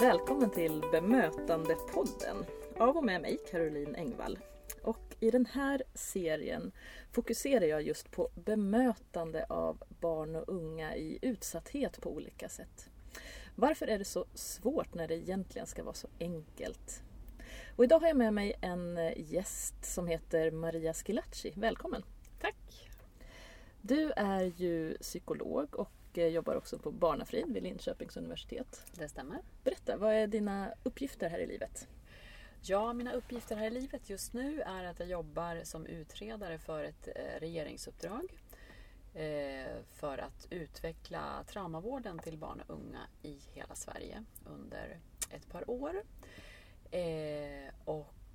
Välkommen till Bemötandepodden av och med mig Caroline Engvall. Och i den här serien fokuserar jag just på bemötande av barn och unga i utsatthet på olika sätt. Varför är det så svårt när det egentligen ska vara så enkelt? Och idag har jag med mig en gäst som heter Maria Schilacci. Välkommen! Tack! Du är ju psykolog och jobbar också på Barnafrid vid Linköpings universitet. Det stämmer. Berätta, vad är dina uppgifter här i livet? Ja, mina uppgifter här i livet just nu är att jag jobbar som utredare för ett eh, regeringsuppdrag eh, för att utveckla traumavården till barn och unga i hela Sverige under ett par år. Eh,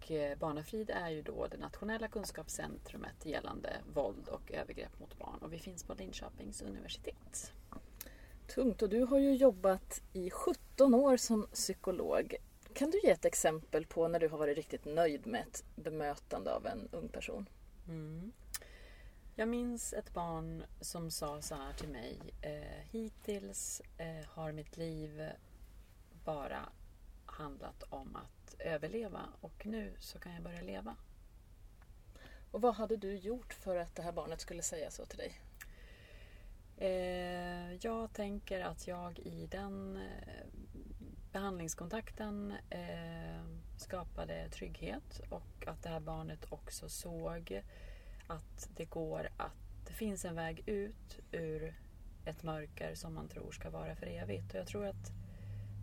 och Barnafrid är ju då det nationella kunskapscentrumet gällande våld och övergrepp mot barn och vi finns på Linköpings universitet. Tungt och du har ju jobbat i 17 år som psykolog. Kan du ge ett exempel på när du har varit riktigt nöjd med ett bemötande av en ung person? Mm. Jag minns ett barn som sa så här till mig. Eh, hittills eh, har mitt liv bara handlat om att överleva och nu så kan jag börja leva. Och vad hade du gjort för att det här barnet skulle säga så till dig? Eh, jag tänker att jag i den eh, behandlingskontakten eh, skapade trygghet och att det här barnet också såg att det går att det finns en väg ut ur ett mörker som man tror ska vara för evigt. Och jag tror att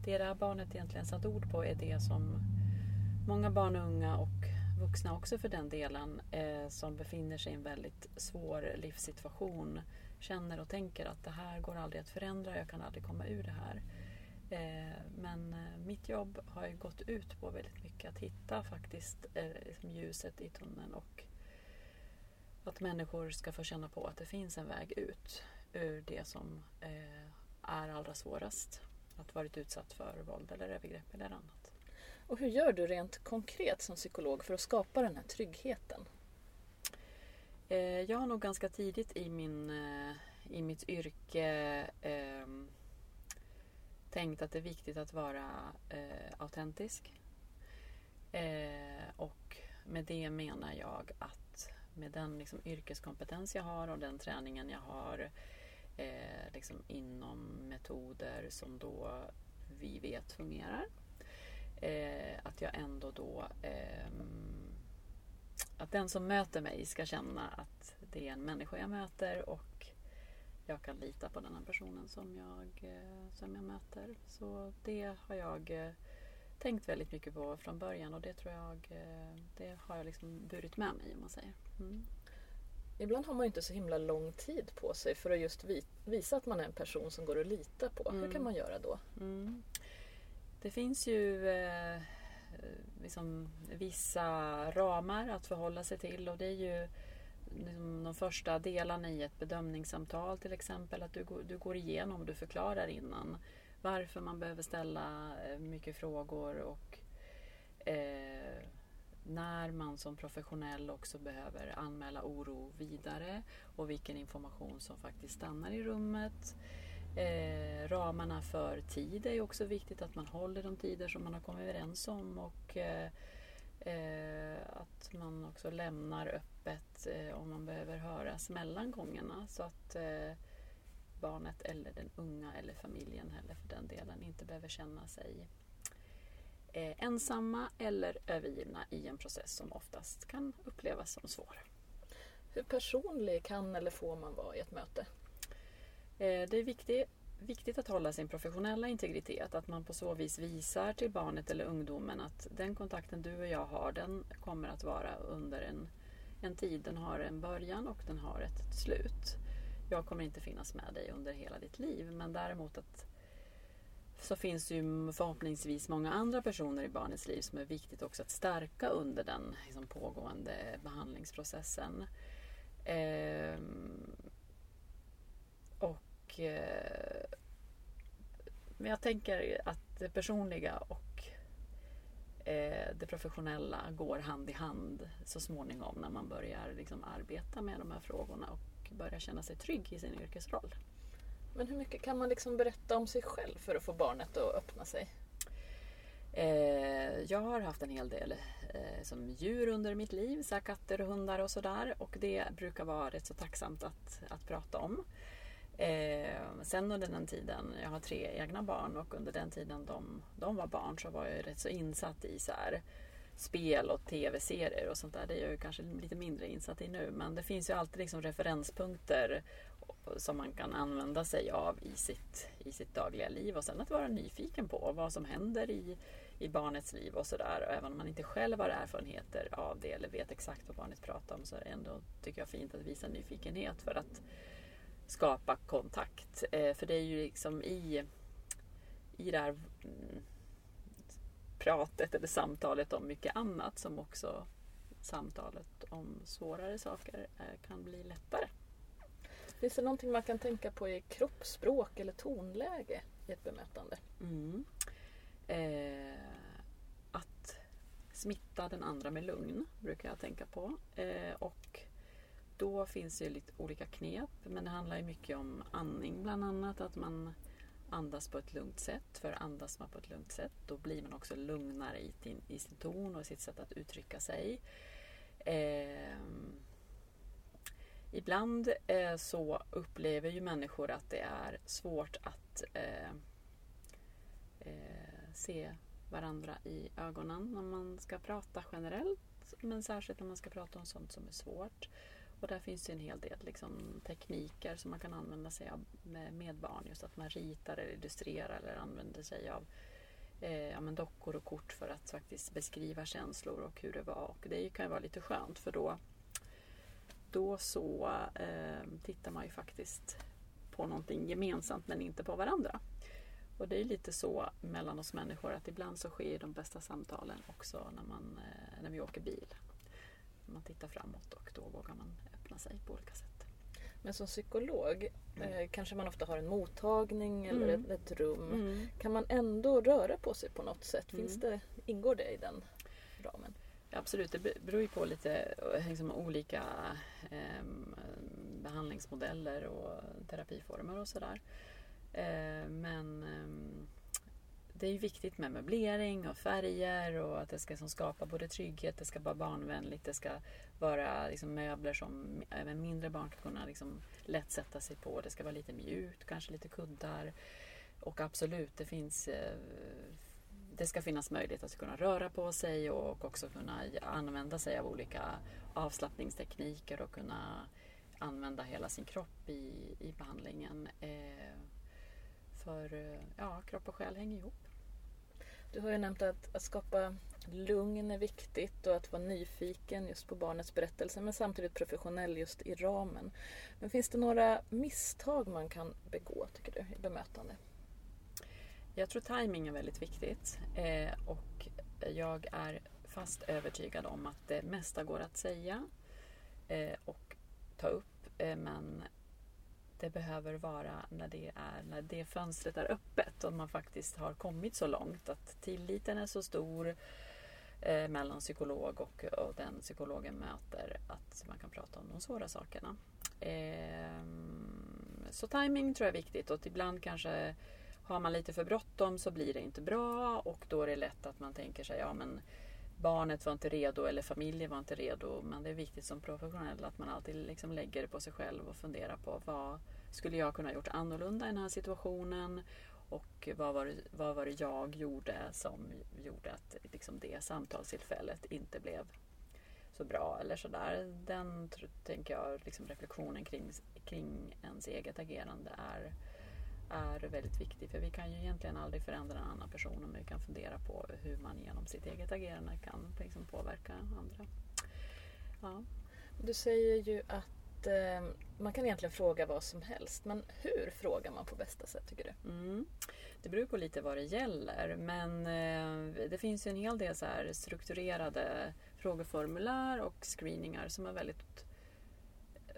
det det här barnet egentligen satt ord på är det som många barn och unga och vuxna också för den delen eh, som befinner sig i en väldigt svår livssituation känner och tänker att det här går aldrig att förändra, jag kan aldrig komma ur det här. Eh, men eh, mitt jobb har ju gått ut på väldigt mycket att hitta faktiskt eh, ljuset i tunneln och att människor ska få känna på att det finns en väg ut ur det som eh, är allra svårast. Att varit utsatt för våld eller övergrepp eller annat. Och hur gör du rent konkret som psykolog för att skapa den här tryggheten? Eh, jag har nog ganska tidigt i, min, eh, i mitt yrke eh, tänkt att det är viktigt att vara eh, autentisk. Eh, och med det menar jag att med den liksom, yrkeskompetens jag har och den träningen jag har eh, liksom, inom metoder som då vi vet fungerar. Eh, att jag ändå då eh, att den som möter mig ska känna att det är en människa jag möter och jag kan lita på den här personen som jag, eh, som jag möter. Så det har jag eh, tänkt väldigt mycket på från början och det tror jag eh, det har jag liksom burit med mig om man säger. Mm. Ibland har man inte så himla lång tid på sig för att just visa att man är en person som går att lita på. Mm. Hur kan mm. man göra då? Mm. Det finns ju eh, liksom vissa ramar att förhålla sig till och det är ju liksom de första delarna i ett bedömningssamtal till exempel. Att du, du går igenom och du förklarar innan varför man behöver ställa eh, mycket frågor och eh, när man som professionell också behöver anmäla oro vidare och vilken information som faktiskt stannar i rummet. Eh, ramarna för tid är också viktigt, att man håller de tider som man har kommit överens om och eh, Eh, att man också lämnar öppet eh, om man behöver höras mellan gångerna så att eh, barnet eller den unga eller familjen heller för den delen inte behöver känna sig eh, ensamma eller övergivna i en process som oftast kan upplevas som svår. Hur personlig kan eller får man vara i ett möte? Eh, det är viktigt viktigt att hålla sin professionella integritet. Att man på så vis visar till barnet eller ungdomen att den kontakten du och jag har den kommer att vara under en, en tid. Den har en början och den har ett slut. Jag kommer inte finnas med dig under hela ditt liv men däremot att så finns det ju förhoppningsvis många andra personer i barnets liv som är viktigt också att stärka under den liksom, pågående behandlingsprocessen. Eh, och eh, men jag tänker att det personliga och eh, det professionella går hand i hand så småningom när man börjar liksom arbeta med de här frågorna och börjar känna sig trygg i sin yrkesroll. Men hur mycket kan man liksom berätta om sig själv för att få barnet att öppna sig? Eh, jag har haft en hel del eh, som djur under mitt liv, så katter och hundar och sådär. Och det brukar vara rätt så tacksamt att, att prata om. Eh, sen under den tiden, jag har tre egna barn och under den tiden de, de var barn så var jag rätt så insatt i så här, spel och tv-serier och sånt där. Det är jag ju kanske lite mindre insatt i nu men det finns ju alltid liksom referenspunkter som man kan använda sig av i sitt, i sitt dagliga liv och sen att vara nyfiken på vad som händer i, i barnets liv och sådär. Och även om man inte själv har erfarenheter av det eller vet exakt vad barnet pratar om så är det ändå, tycker jag, fint att visa nyfikenhet för att skapa kontakt. Eh, för det är ju liksom i, i det här mm, pratet eller samtalet om mycket annat som också samtalet om svårare saker eh, kan bli lättare. Finns det någonting man kan tänka på i kroppsspråk eller tonläge i ett bemötande? Mm. Eh, att smitta den andra med lugn brukar jag tänka på. Eh, och då finns det lite olika knep men det handlar ju mycket om andning bland annat. Att man andas på ett lugnt sätt. För andas man på ett lugnt sätt då blir man också lugnare i, sin, i sin ton och sitt sätt att uttrycka sig. Eh, ibland eh, så upplever ju människor att det är svårt att eh, eh, se varandra i ögonen när man ska prata generellt. Men särskilt när man ska prata om sånt som är svårt. Och där finns det en hel del liksom, tekniker som man kan använda sig av med, med barn. Just att man ritar eller illustrerar eller använder sig av eh, ja, men dockor och kort för att faktiskt beskriva känslor och hur det var. Och det kan ju vara lite skönt för då, då så eh, tittar man ju faktiskt på någonting gemensamt men inte på varandra. Och det är lite så mellan oss människor att ibland så sker de bästa samtalen också när, man, eh, när vi åker bil. Man tittar framåt och då vågar man öppna sig på olika sätt. Men som psykolog mm. eh, kanske man ofta har en mottagning eller mm. ett, ett, rum. Mm. Kan man ändå röra på sig på något sätt? Finns mm. det, ingår det i den ramen? Absolut, det beror ju på lite eh, liksom, olika eh, behandlingsmodeller och terapiformer och sådär. Eh, men eh, det är ju viktigt med möblering och färger och att det ska som skapa både trygghet, det ska vara barnvänligt, det ska vara liksom möbler som även mindre barn ska kunna liksom lätt sätta sig på. Det ska vara lite mjukt, kanske lite kuddar. Och absolut, det finns eh, det ska finnas möjlighet att kunna röra på sig och också kunna använda sig av olika avslappningstekniker och kunna använda hela sin kropp i, i behandlingen. Eh, för eh, ja, kropp och själ hänger ihop. Du har ju nämnt att, att skapa lugn är viktigt och att vara nyfiken just på barnets berättelse men samtidigt professionell just i ramen. Men finns det några misstag man kan begå tycker du i bemötande? Jag tror timing är väldigt viktigt eh, och jag är fast övertygad om att det mesta går att säga eh, och ta upp eh, men det behöver vara när det, är, när det fönstret är öppet och man faktiskt har kommit så långt att tilliten är så stor eh, mellan psykolog och, och den psykologen möter att man kan prata om de svåra sakerna. Ehm, så timing tror jag är viktigt och ibland kanske har man lite för bråttom så blir det inte bra och då är det lätt att man tänker sig ja men barnet var inte redo eller familjen var inte redo. Men det är viktigt som professionell att man alltid liksom lägger det på sig själv och funderar på vad skulle jag kunna gjort annorlunda i den här situationen och vad var det, vad var det jag gjorde som gjorde att liksom det samtalstillfället inte blev så bra eller sådär. Den tänker jag, liksom reflektionen kring, kring ens eget agerande är är väldigt viktig. För vi kan ju egentligen aldrig förändra en annan person om vi kan fundera på hur man genom sitt eget agerande kan liksom påverka andra. Ja. Du säger ju att eh, man kan egentligen fråga vad som helst. Men hur frågar man på bästa sätt tycker du? Mm. Det beror på lite vad det gäller. Men eh, det finns ju en hel del så strukturerade frågeformulär och screeningar som är väldigt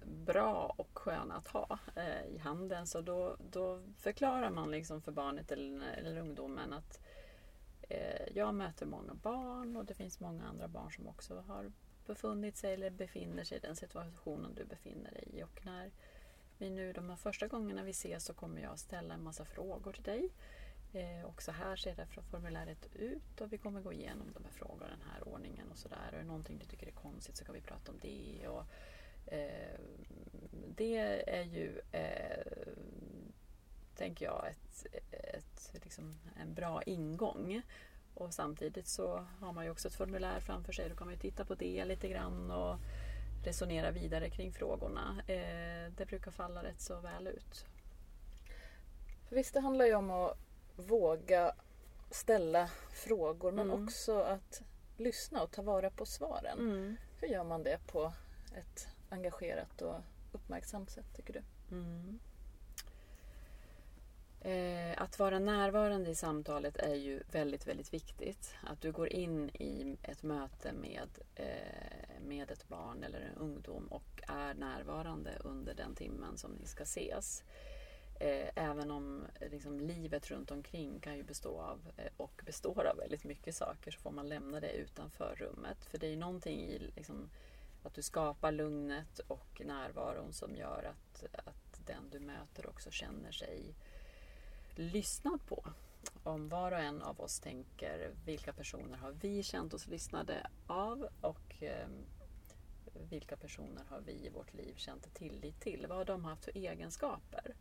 bra och sköna att ha eh, i handen. Så då, då förklarar man liksom för barnet eller, eller ungdomen att eh, jag möter många barn och det finns många andra barn som också har befunnit sig eller befinner sig i den situationen du befinner dig i. Och när vi nu de här första gångerna vi ses så kommer jag ställa en massa frågor till dig. Eh, också här ser det från formuläret ut och vi kommer gå igenom de här frågorna i den här ordningen och sådär. Är det någonting du tycker är konstigt så kan vi prata om det. Eh, det är ju, eh, tänker jag, ett, ett, liksom en bra ingång. Och samtidigt så har man ju också ett formulär framför sig. Då kan man ju titta på det lite grann och resonera vidare kring frågorna. Eh, det brukar falla rätt så väl ut. För visst, det handlar ju om att våga ställa frågor men Mm. också att lyssna och ta vara på svaren. Mm. Hur gör man det på ett engagerat och uppmärksamt sätt tycker du? Mm. Eh, att vara närvarande i samtalet är ju väldigt, väldigt viktigt. Att du går in i ett möte med, eh, med ett barn eller en ungdom och är närvarande under den timmen som ni ska ses. Eh, även om liksom, livet runt omkring kan ju bestå av eh, och består av väldigt mycket saker så får man lämna det utanför rummet. För det är ju någonting i liksom, att du skapar lugnet och närvaron som gör att, att den du möter också känner sig lyssnad på. Om var och en av oss tänker vilka personer har vi känt oss lyssnade av och eh, vilka personer har vi i vårt liv känt tillit till? Vad har de haft för egenskaper?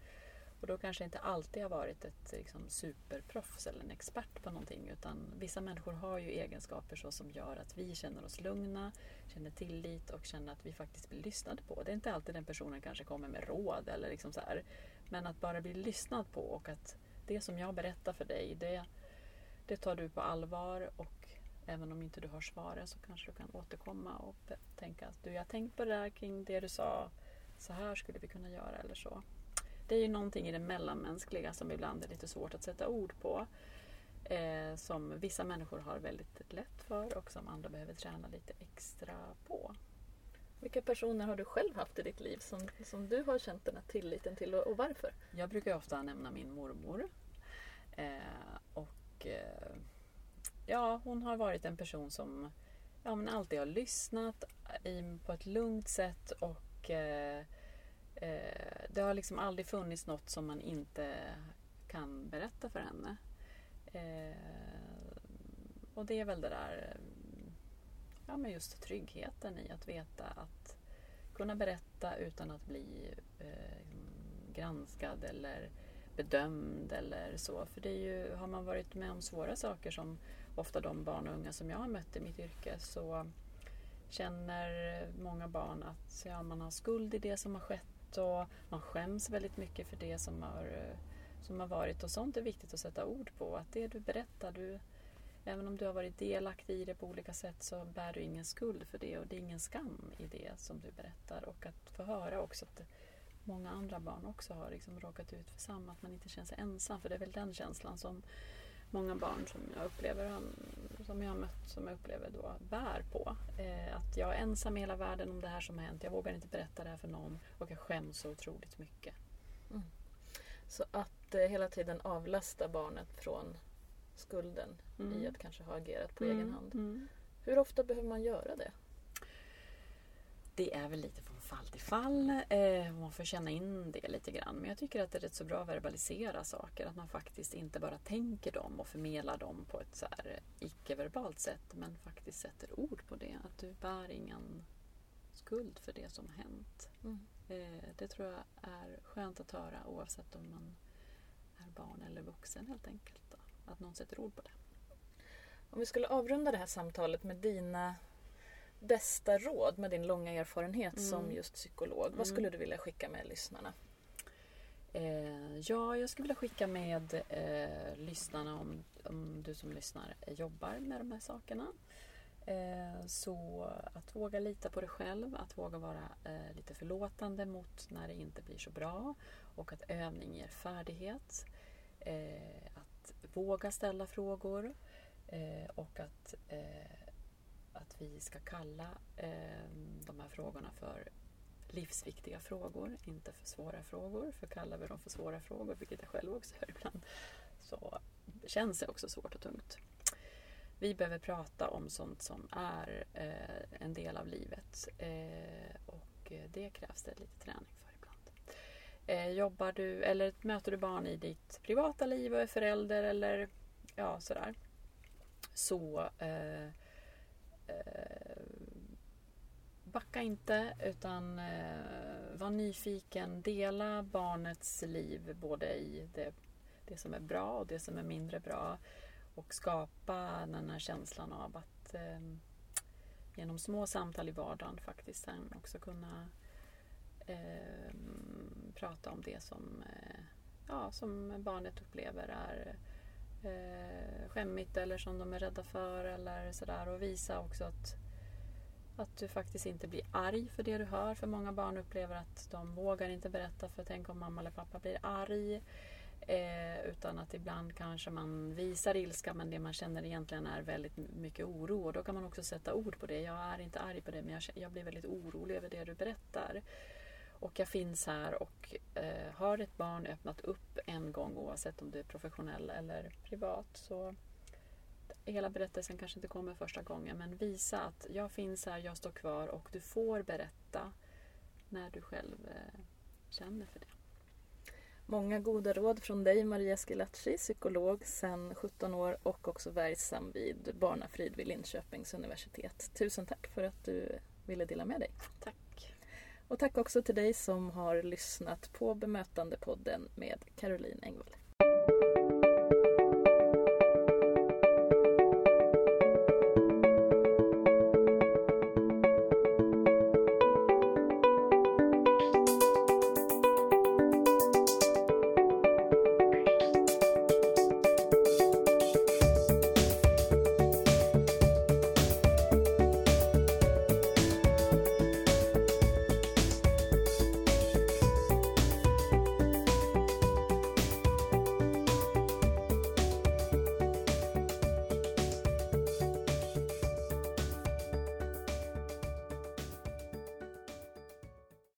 Och då kanske inte alltid har varit ett liksom, superproffs eller en expert på någonting utan vissa människor har ju egenskaper så som gör att vi känner oss lugna, känner tillit och känner att vi faktiskt blir lyssnade på. Det är inte alltid den personen kanske kommer med råd eller liksom så här. Men att bara bli lyssnad på och att det som jag berättar för dig det, det tar du på allvar och även om inte du har svaret så kanske du kan återkomma och tänka att du, jag har tänkt på det där kring det du sa. Så här skulle vi kunna göra eller så. Det är ju någonting i det mellanmänskliga som ibland är lite svårt att sätta ord på. Eh, som vissa människor har väldigt lätt för och som andra behöver träna lite extra på. Vilka personer har du själv haft i ditt liv som, som du har känt den här tilliten till och, och varför? Jag brukar ofta nämna min mormor. Eh, och eh, ja, hon har varit en person som ja, men alltid har lyssnat i, på ett lugnt sätt och eh, eh, det har liksom aldrig funnits något som man inte kan berätta för henne. Eh, och det är väl det där eh, ja, men just tryggheten i att veta att kunna berätta utan att bli eh, granskad eller bedömd eller så. För det är ju, har man varit med om svåra saker som ofta de barn och unga som jag har mött i mitt yrke så känner många barn att ja, man har skuld i det som har skett och man skäms väldigt mycket för det som har, eh, som har varit och sånt är viktigt att sätta ord på. Att det du berättar, du, även om du har varit delaktig i det på olika sätt så bär du ingen skuld för det och det är ingen skam i det som du berättar. Och att få höra också att många andra barn också har liksom råkat ut för samma, att man inte känner sig ensam. För det är väl den känslan som många barn som jag upplever som jag har mött, som jag upplever då bär på. Eh, att jag är ensam i hela världen om det här som har hänt. Jag vågar inte berätta det här för någon och jag skäms så otroligt mycket. Så att eh, hela tiden avlasta barnet från skulden Mm. i att kanske ha agerat på egen hand. Mm. Hur ofta behöver man göra det? Det är väl lite fall till fall. Eh, man får känna in det lite grann. Men jag tycker att det är rätt så bra att verbalisera saker. Att man faktiskt inte bara tänker dem och förmedlar dem på ett så här icke-verbalt sätt. Men faktiskt sätter ord på det. Att du bär ingen skuld för det som har hänt. Mm. Eh, det tror jag är skönt att höra oavsett om man är barn eller vuxen helt enkelt. Då. Att någon sätter ord på det. Om vi skulle avrunda det här samtalet med dina bästa råd med din långa erfarenhet Mm. som just psykolog. Mm. Vad skulle du vilja skicka med lyssnarna? Eh, ja, jag skulle vilja skicka med eh, lyssnarna om, om du som lyssnar jobbar med de här sakerna. Eh, så att våga lita på dig själv, att våga vara eh, lite förlåtande mot när det inte blir så bra och att övning ger färdighet. Eh, att våga ställa frågor eh, och att, att vi ska kalla eh, de här frågorna för livsviktiga frågor, inte för svåra frågor. För kallar vi dem för svåra frågor, vilket jag själv också gör ibland, så känns det också svårt och tungt. Vi behöver prata om sånt som är eh, en del av livet eh, och det krävs det lite träning för ibland. Eh, jobbar du eller möter du barn i ditt privata liv och är förälder eller ja, sådär. Så eh, eh, Eh, backa inte utan eh, var nyfiken. Dela barnets liv både i det, det som är bra och det som är mindre bra. Och skapa den här känslan av att eh, genom små samtal i vardagen faktiskt sen också kunna eh, prata om det som, eh, ja, som barnet upplever är eh, skämmigt eller som de är rädda för eller sådär och visa också att att du faktiskt inte blir arg för det du hör. För många barn upplever att de vågar inte berätta för tänk om mamma eller pappa blir arg. Eh, utan att ibland kanske man visar ilska men det man känner egentligen är väldigt mycket oro. Och då kan man också sätta ord på det. Jag är inte arg på det men jag, jag blir väldigt orolig över det du berättar. Och jag finns här och eh, har ett barn öppnat upp en gång oavsett om du är professionell eller privat så hela berättelsen kanske inte kommer första gången men visa att jag finns här, jag står kvar och du får berätta när du själv eh, känner för det. Många goda råd från dig Maria Schillaci, psykolog sedan 17 år och också verksam vid Barnafrid vid Linköpings universitet. Tusen tack för att du ville dela med dig. Tack. Och tack också till dig som har lyssnat på Bemötandepodden med Caroline Engvall.